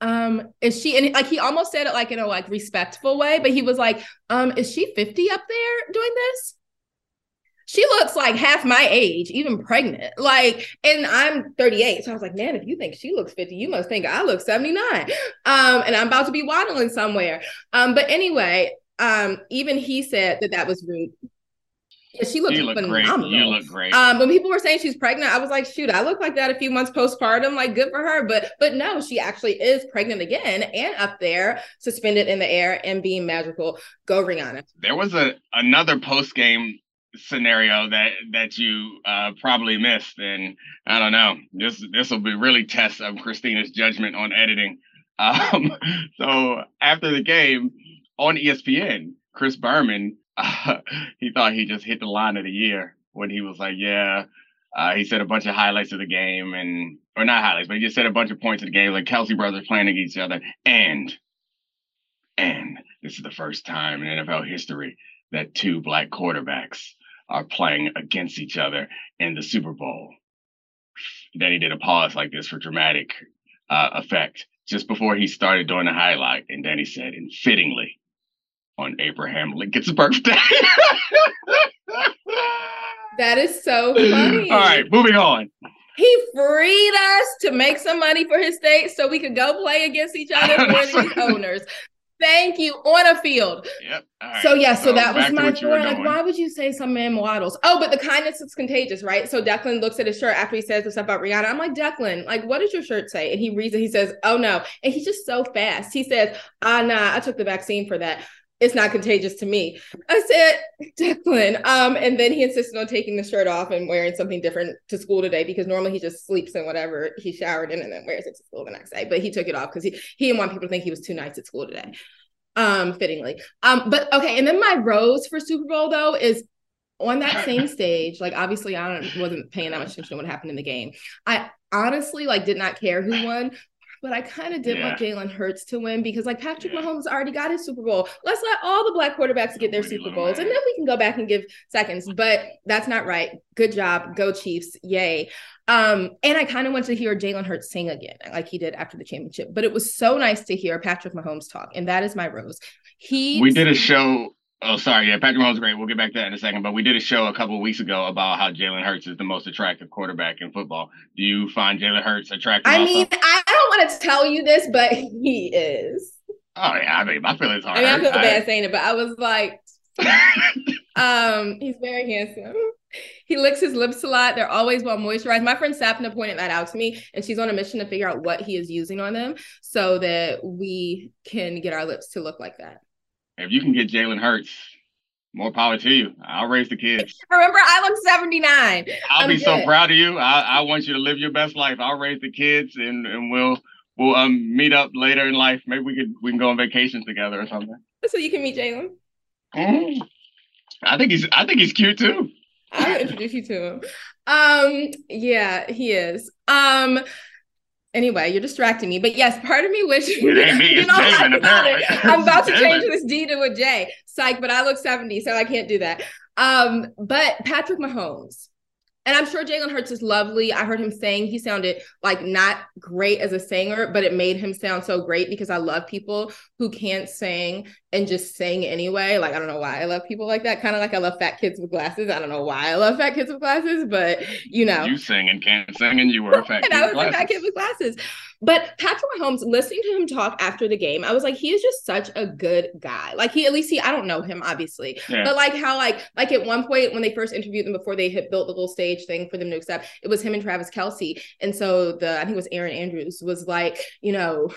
um, is she and like he almost said it like in a like respectful way, but he was like, um, is she 50 up there doing this? she looks like half my age, even pregnant. Like, and I'm 38. So I was like, man, if you think she looks 50, you must think I look 79. Um, and I'm about to be waddling somewhere. Um, but anyway, um, even he said that that was rude. Yeah, she looks you look phenomenal. Great. You look great. Um, when people were saying she's pregnant, I was like, shoot, I look like that a few months postpartum. Like, good for her. But but no, she actually is pregnant again and up there, suspended in the air and being magical. Go Rihanna. There was a another post game scenario that that you uh, probably missed, and I don't know. This this will be really test of Christina's judgment on editing. Um, so after the game on ESPN, Chris Berman he thought he just hit the line of the year when he was like, "Yeah." Uh, he said a bunch of highlights of the game, and or not highlights, but he just said a bunch of points of the game, like Kelce brothers playing against each other, and and this is the first time in NFL history that two black quarterbacks are playing against each other in the Super Bowl. Then he did a pause like this for dramatic uh, effect just before he started doing the highlight. And then he said, and fittingly, on Abraham Lincoln's birthday. that is so funny. All right, moving on. He freed us to make some money for his state so we could go play against each other for these owners. Thank you on a field. Yep. So yeah, so, so that was my story. Like, why would you say some man waddles? Oh, but the kindness is contagious, right? So Declan looks at his shirt after he says the stuff about Rihanna. I'm like, Declan, like, what does your shirt say? And he reads it. He says, Oh no, and he's just so fast. He says, Ah, nah, I took the vaccine for that it's not contagious to me. I said, Declan. Um, and then he insisted on taking the shirt off and wearing something different to school today because normally he just sleeps in whatever he showered in and then wears it to school the next day. But he took it off because he he didn't want people to think he was too nice at school today. Um, fittingly. Um, but okay, and then my rose for Super Bowl though is on that same stage. Like obviously, I wasn't paying that much attention to what happened in the game. I honestly like did not care who won, but I kind of did yeah. want Jalen Hurts to win because like Patrick yeah. Mahomes already got his Super Bowl. Let's let all the black quarterbacks get their Super Bowls and then we can go back and give seconds. But that's not right. Good job. Go Chiefs. Yay. Um, and I kind of wanted to hear Jalen Hurts sing again, like he did after the championship. But it was so nice to hear Patrick Mahomes talk, and that is my rose. He we did a show Oh, sorry. Yeah, Patrick Mahomes is great. We'll get back to that in a second. But we did a show a couple of weeks ago about how Jalen Hurts is the most attractive quarterback in football. Do you find Jalen Hurts attractive? I also? mean, I don't want to tell you this, but he is. Oh yeah, I mean, my feelings are. I mean, I feel bad saying it, but I was like, um, he's very handsome. He licks his lips a lot. They're always well moisturized. My friend Sapna pointed that out to me, and she's on a mission to figure out what he is using on them so that we can get our lips to look like that if you can get Jalen Hurts, more power to you. I'll raise the kids. Remember, I look 79. I'll I'm be good. so proud of you. I, I want you to live your best life. I'll raise the kids and, and we'll we'll um meet up later in life. Maybe we could we can go on vacation together or something. So you can meet Jalen. Mm-hmm. I think he's I think he's cute too. I'll introduce you to him. Um, yeah, he is. Um, Anyway, you're distracting me. But yes, part of me wish it ain't me. It's Damon, apparently. I'm about to change this D to a J. Psych, but I look 70, so I can't do that. Um, but Patrick Mahomes, and I'm sure Jalen Hurts is lovely. I heard him saying he sounded like not great as a singer, but it made him sound so great because I love people who can't sing and just sing anyway. Like, I don't know why I love people like that. Kind of like I love fat kids with glasses. I don't know why I love fat kids with glasses, but you know. You sing and can't sing, and you were a fat kid. and I was a fat kid with glasses. But Patrick Mahomes, listening to him talk after the game, I was like, he is just such a good guy. Like he, at least he, I don't know him obviously, yeah. but like how like like at one point when they first interviewed them before they had built the little stage thing for them to accept, it was him and Travis Kelce, and so the I think it was Erin Andrews was like, you know,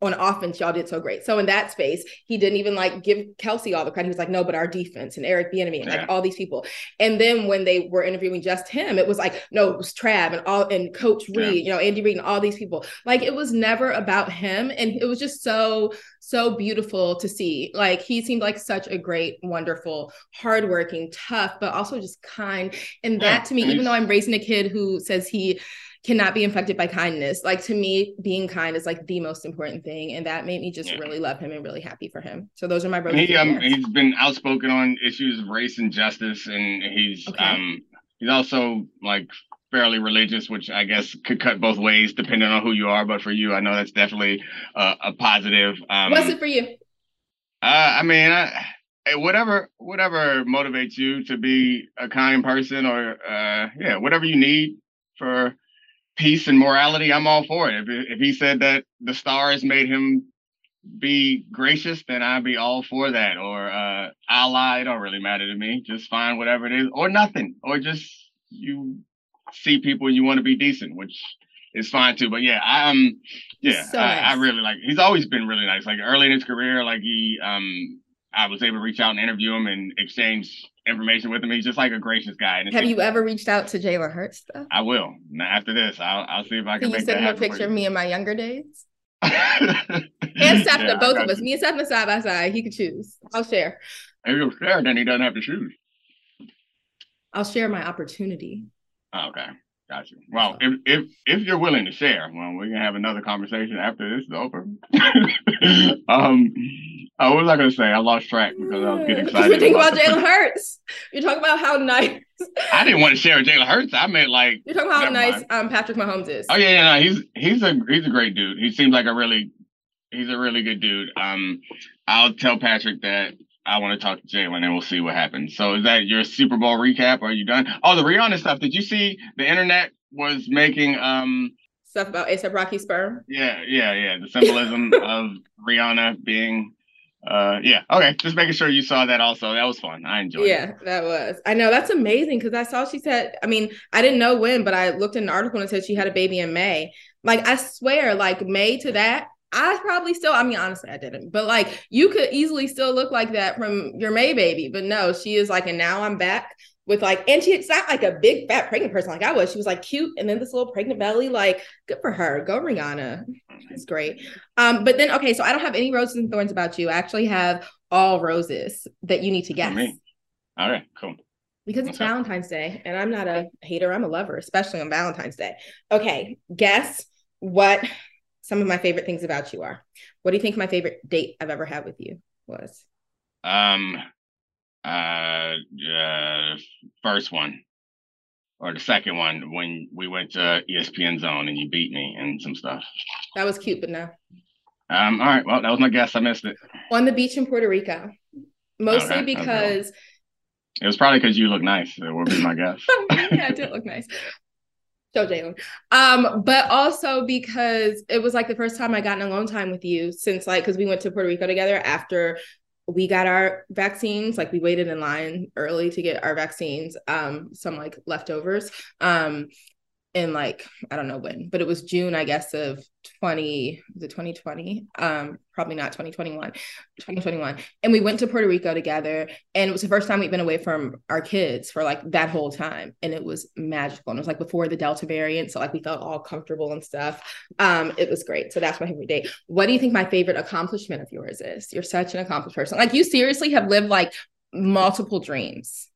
on offense, y'all did so great. So in that space, he didn't even like give Kelce all the credit. He was like, no, but our defense and Eric Bieniemy and yeah. like all these people. And then when they were interviewing just him, it was like, no, it was Trav and all and Coach Reid, yeah. you know, Andy Reid and all these people. Like it was never about him, and it was just so so beautiful to see. Like he seemed like such a great, wonderful, hardworking, tough, but also just kind. And that yeah. to me, even though I'm raising a kid who says he cannot be infected by kindness. Like to me, being kind is like the most important thing, and that made me just yeah. really love him and really happy for him. So those are my brothers. He, um, he's been outspoken on issues of race and justice, and he's okay. um he's also like fairly religious, which I guess could cut both ways depending on who you are. But for you, I know that's definitely uh, a positive. Um, What's it for you? Uh, I mean, I, whatever whatever motivates you to be a kind person, or uh, yeah, whatever you need for peace and morality, I'm all for it. If, if he said that the stars made him be gracious, then I'd be all for that. Or uh, Allah, it don't really matter to me. Just find whatever it is, or nothing, or just you see people and you want to be decent, which is fine too. But yeah, I um, yeah, so I, nice. I really like. He's always been really nice. Like early in his career, like he um, I was able to reach out and interview him and exchange information with him. He's just like a gracious guy. And Have you ever reached out to Jalen Hurts though? I will. Now, after this, I'll, I'll see if I can, can you send him a picture of me in my younger days? and Steph, yeah, both of us. Me and Steph side by side. He could choose. I'll share. If you'll share, then he doesn't have to choose. I'll share my opportunity. Oh, okay. Gotcha. Well, if if if you're willing to share, well, we can have another conversation after this is over. um, what was I going to say? I lost track because I was getting excited. You're thinking about, about Jalen Hurts. You're talking about how nice. I didn't want to share Jalen Hurts. I meant like. You're talking about how nice um, Patrick Mahomes is. Oh yeah, yeah, no, he's he's a he's a great dude. He seems like a really he's a really good dude. Um, I'll tell Patrick that I want to talk to Jalen and we'll see what happens. So is that your Super Bowl recap? Are you done? Oh, the Rihanna stuff. Did you see the internet was making um stuff about ASAP Rocky sperm? Yeah, yeah, yeah. The symbolism of Rihanna being uh yeah okay just making sure you saw that also that was fun i enjoyed it. yeah it. that was i know that's amazing because i saw she said i mean i didn't know when but i looked in an article and it said she had a baby in may like i swear like may to that I probably still, I mean, honestly, I didn't, but like you could easily still look like that from your May baby. But no, she is like, and now I'm back with like, and she's not like a big fat pregnant person like I was. She was like cute, and then this little pregnant belly, like good for her. Go Rihanna, it's great. Um, but then okay, so I don't have any roses and thorns about you. I actually have all roses that you need to guess. All right, cool. Because it's Valentine's Day, and I'm not a hater. I'm a lover, especially on Valentine's Day. Okay, guess what some of my favorite things about you are. What do you think my favorite date I've ever had with you was? Um, uh, uh first one or the second one when we went to ESPN Zone and you beat me and some stuff. That was cute, but no. Um, all right. Well, that was my guess. I missed it. On the beach in Puerto Rico. Mostly okay, because it was probably because you look nice. It would be my guess. yeah, I did look nice. Show Jalen. Um, but also because it was like the first time I got in alone time with you since like because we went to Puerto Rico together after we got our vaccines. Like we waited in line early to get our vaccines, um, some like leftovers. Um, in like I don't know when, but it was June, I guess, of 20, was it 2020? Um, probably not 2021, 2021. And we went to Puerto Rico together. And it was the first time we'd been away from our kids for like that whole time. And it was magical. And it was like before the Delta variant. So like we felt all comfortable and stuff. Um, it was great. So that's my favorite day. What do you think my favorite accomplishment of yours is? You're such an accomplished person. Like you seriously have lived like multiple dreams.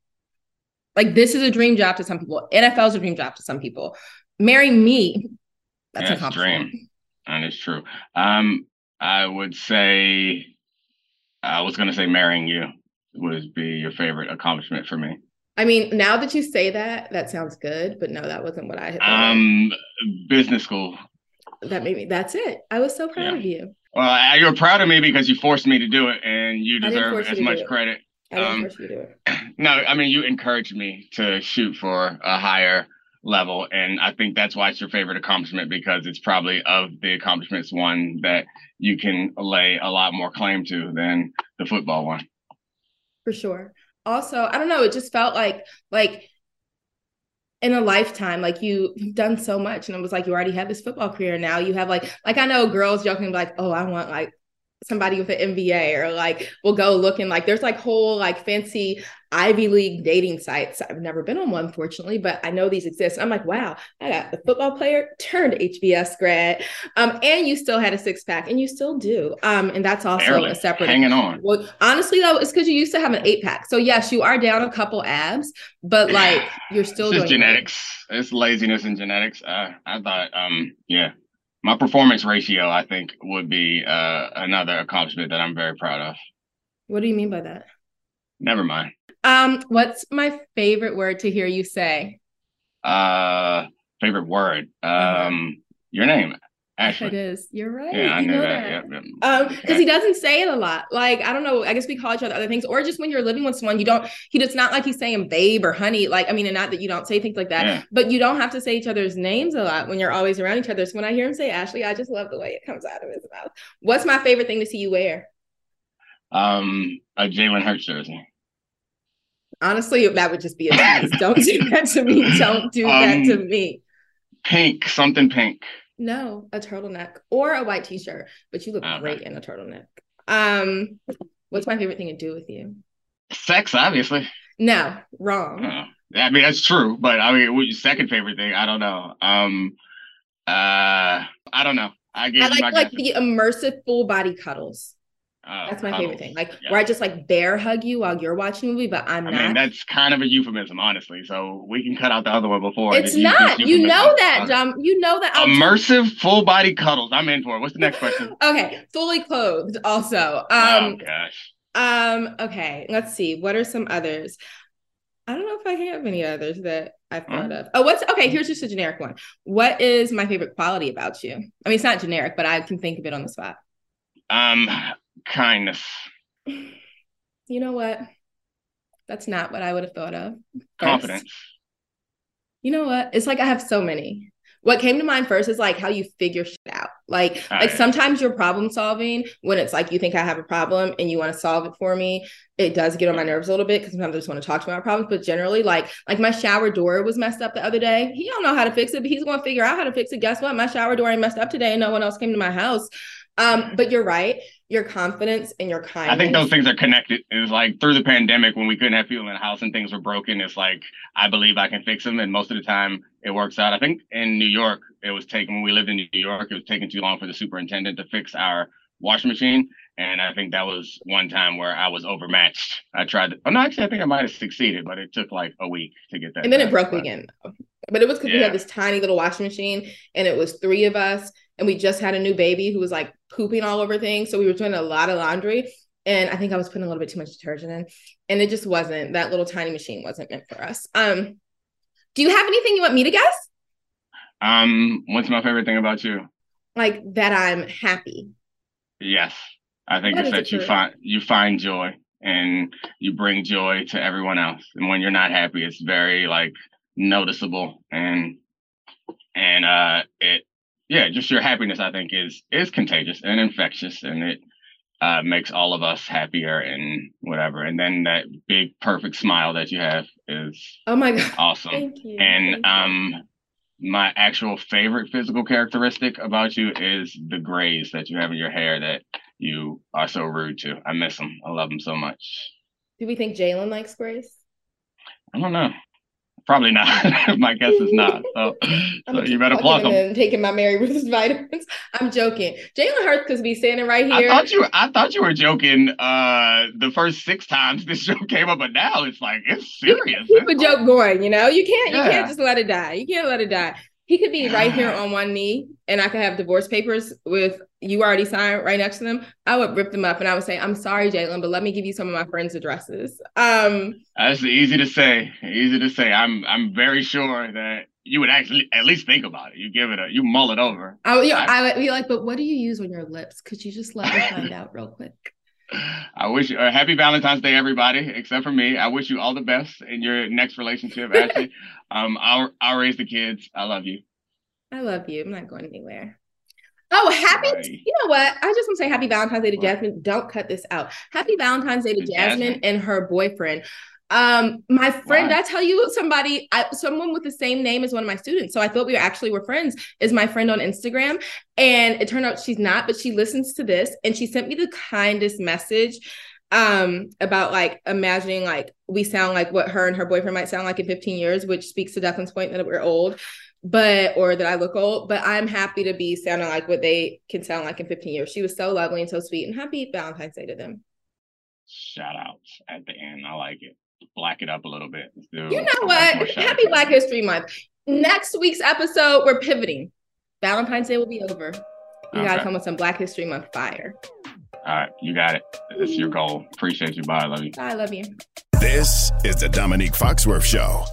Like this is a dream job to some people. NFL is a dream job to some people. Marry me That's yeah, a dream. And it's true. Um, I would say I was gonna say marrying you would be your favorite accomplishment for me. I mean, now that you say that, that sounds good, but no, that wasn't what I had. Um, business school. That made me. That's it. I was so proud yeah. of you. Well, you're proud of me because you forced me to do it, and you deserve as much credit. Um, no, I mean you encouraged me to shoot for a higher level, and I think that's why it's your favorite accomplishment because it's probably of the accomplishments one that you can lay a lot more claim to than the football one. For sure. Also, I don't know. It just felt like like in a lifetime like you've done so much and it was like you already have this football career now you have like like i know girls joking like oh i want like somebody with an MBA or like we'll go looking like there's like whole like fancy Ivy League dating sites. I've never been on one, fortunately, but I know these exist. I'm like, wow, I got the football player turned HBS grad. Um, and you still had a six pack, and you still do. Um, and that's also Barely. a separate hanging on. Well, honestly though, it's because you used to have an eight pack. So yes, you are down a couple abs, but like you're still it's genetics. Great. It's laziness and genetics. Uh, I thought, um, yeah, my performance ratio, I think, would be uh, another accomplishment that I'm very proud of. What do you mean by that? Never mind. Um, what's my favorite word to hear you say? Uh, favorite word. Uh-huh. Um, uh-huh. your name. Ashley. It is. You're right. Yeah, I you knew that. yep. Um, because he doesn't say it a lot. Like I don't know. I guess we call each other other things, or just when you're living with someone, you don't. He does not like he's saying babe or honey. Like I mean, and not that you don't say things like that, but you don't have to say each other's names a lot when you're always around each other. So when I hear him say Ashley, I just love the way it comes out of his mouth. What's my favorite thing to see you wear? Um, a Jalen Hurts jersey. Honestly, that would just be a tease. don't do that to me. Don't do um, that to me. Pink, something pink. No, a turtleneck or a white t-shirt, but you look okay. great in a turtleneck. Um, what's my favorite thing to do with you? Sex, obviously. No, wrong. Uh, I mean that's true, but I mean, your second favorite thing? I don't know. Um, uh, I don't know. I, I like like the immersive full body cuddles. Oh, that's my favorite thing. Like yeah. where I just like bear hug you while you're watching a movie, but I'm I not. Mean, that's kind of a euphemism, honestly. So we can cut out the other one before. It's not. You know that, Dom. You know that. Immersive full body cuddles. I'm in for it. What's the next question? okay, fully clothed. Also. Um, oh gosh. Um. Okay. Let's see. What are some others? I don't know if I have any others that I've thought of. Oh, what's okay? Here's just a generic one. What is my favorite quality about you? I mean, it's not generic, but I can think of it on the spot. Um, kindness. You know what? That's not what I would have thought of. First. Confidence. You know what? It's like I have so many. What came to mind first is like how you figure shit out. Like, All like right. sometimes you're problem solving when it's like you think I have a problem and you want to solve it for me. It does get on my nerves a little bit because sometimes I just want to talk to my problems. But generally, like, like my shower door was messed up the other day. He don't know how to fix it, but he's going to figure out how to fix it. Guess what? My shower door ain't messed up today, and no one else came to my house. Um, but you're right. Your confidence and your kindness. I think those things are connected. It was like through the pandemic when we couldn't have people in the house and things were broken. It's like I believe I can fix them, and most of the time it works out. I think in New York it was taken when we lived in New York. It was taking too long for the superintendent to fix our washing machine, and I think that was one time where I was overmatched. I tried. To, oh no, actually, I think I might have succeeded, but it took like a week to get that. And then it broke but, again. But it was because yeah. we had this tiny little washing machine, and it was three of us and we just had a new baby who was like pooping all over things. So we were doing a lot of laundry. And I think I was putting a little bit too much detergent in. And it just wasn't that little tiny machine wasn't meant for us. Um, do you have anything you want me to guess? Um, what's my favorite thing about you? Like that I'm happy. Yes. I think it's that you find you find joy and you bring joy to everyone else. And when you're not happy, it's very like noticeable and and uh it yeah, just your happiness, I think, is is contagious and infectious, and it uh, makes all of us happier and whatever. And then that big, perfect smile that you have is oh my god, awesome. Thank you. And Thank um, you. my actual favorite physical characteristic about you is the grays that you have in your hair that you are so rude to. I miss them. I love them so much. Do we think Jalen likes grays? I don't know. Probably not. my guess is not. So, so you better plug them. And taking my Mary Ruth's vitamins. I'm joking. Jalen Hurts could be standing right here. I thought you. I thought you were joking. Uh, the first six times this show came up, but now it's like it's serious. Keep a joke going. You know, you can't. Yeah. You can't just let it die. You can't let it die. He could be right here on one knee, and I could have divorce papers with you already signed right next to them. I would rip them up, and I would say, "I'm sorry, Jalen, but let me give you some of my friends' addresses." Um, That's easy to say. Easy to say. I'm I'm very sure that you would actually at least think about it. You give it a you mull it over. I, you know, I, I would be like, "But what do you use on your lips? Could you just let me find out real quick?" I wish you uh, happy Valentine's Day, everybody, except for me. I wish you all the best in your next relationship, Ashley. um, I'll I'll raise the kids. I love you. I love you. I'm not going anywhere. Oh, happy! Right. You know what? I just want to say happy Valentine's Day to Jasmine. Don't cut this out. Happy Valentine's Day to Jasmine, Jasmine and her boyfriend. Um, my friend, I tell you somebody, I, someone with the same name as one of my students. So I thought we were actually were friends. Is my friend on Instagram, and it turned out she's not, but she listens to this, and she sent me the kindest message um about like imagining like we sound like what her and her boyfriend might sound like in 15 years which speaks to Declan's point that we're old but or that I look old, but I'm happy to be sounding like what they can sound like in 15 years. She was so lovely and so sweet, and happy Valentine's Day to them. Shout outs at the end. I like it black it up a little bit. you know what? Happy Black History Month. Next week's episode, we're pivoting. Valentine's Day will be over. You okay. gotta come with some Black History Month fire. All right, you got it. It's your goal. Appreciate you. Bye. I love you. Bye. I love you. This is the Domonique Foxworth Show.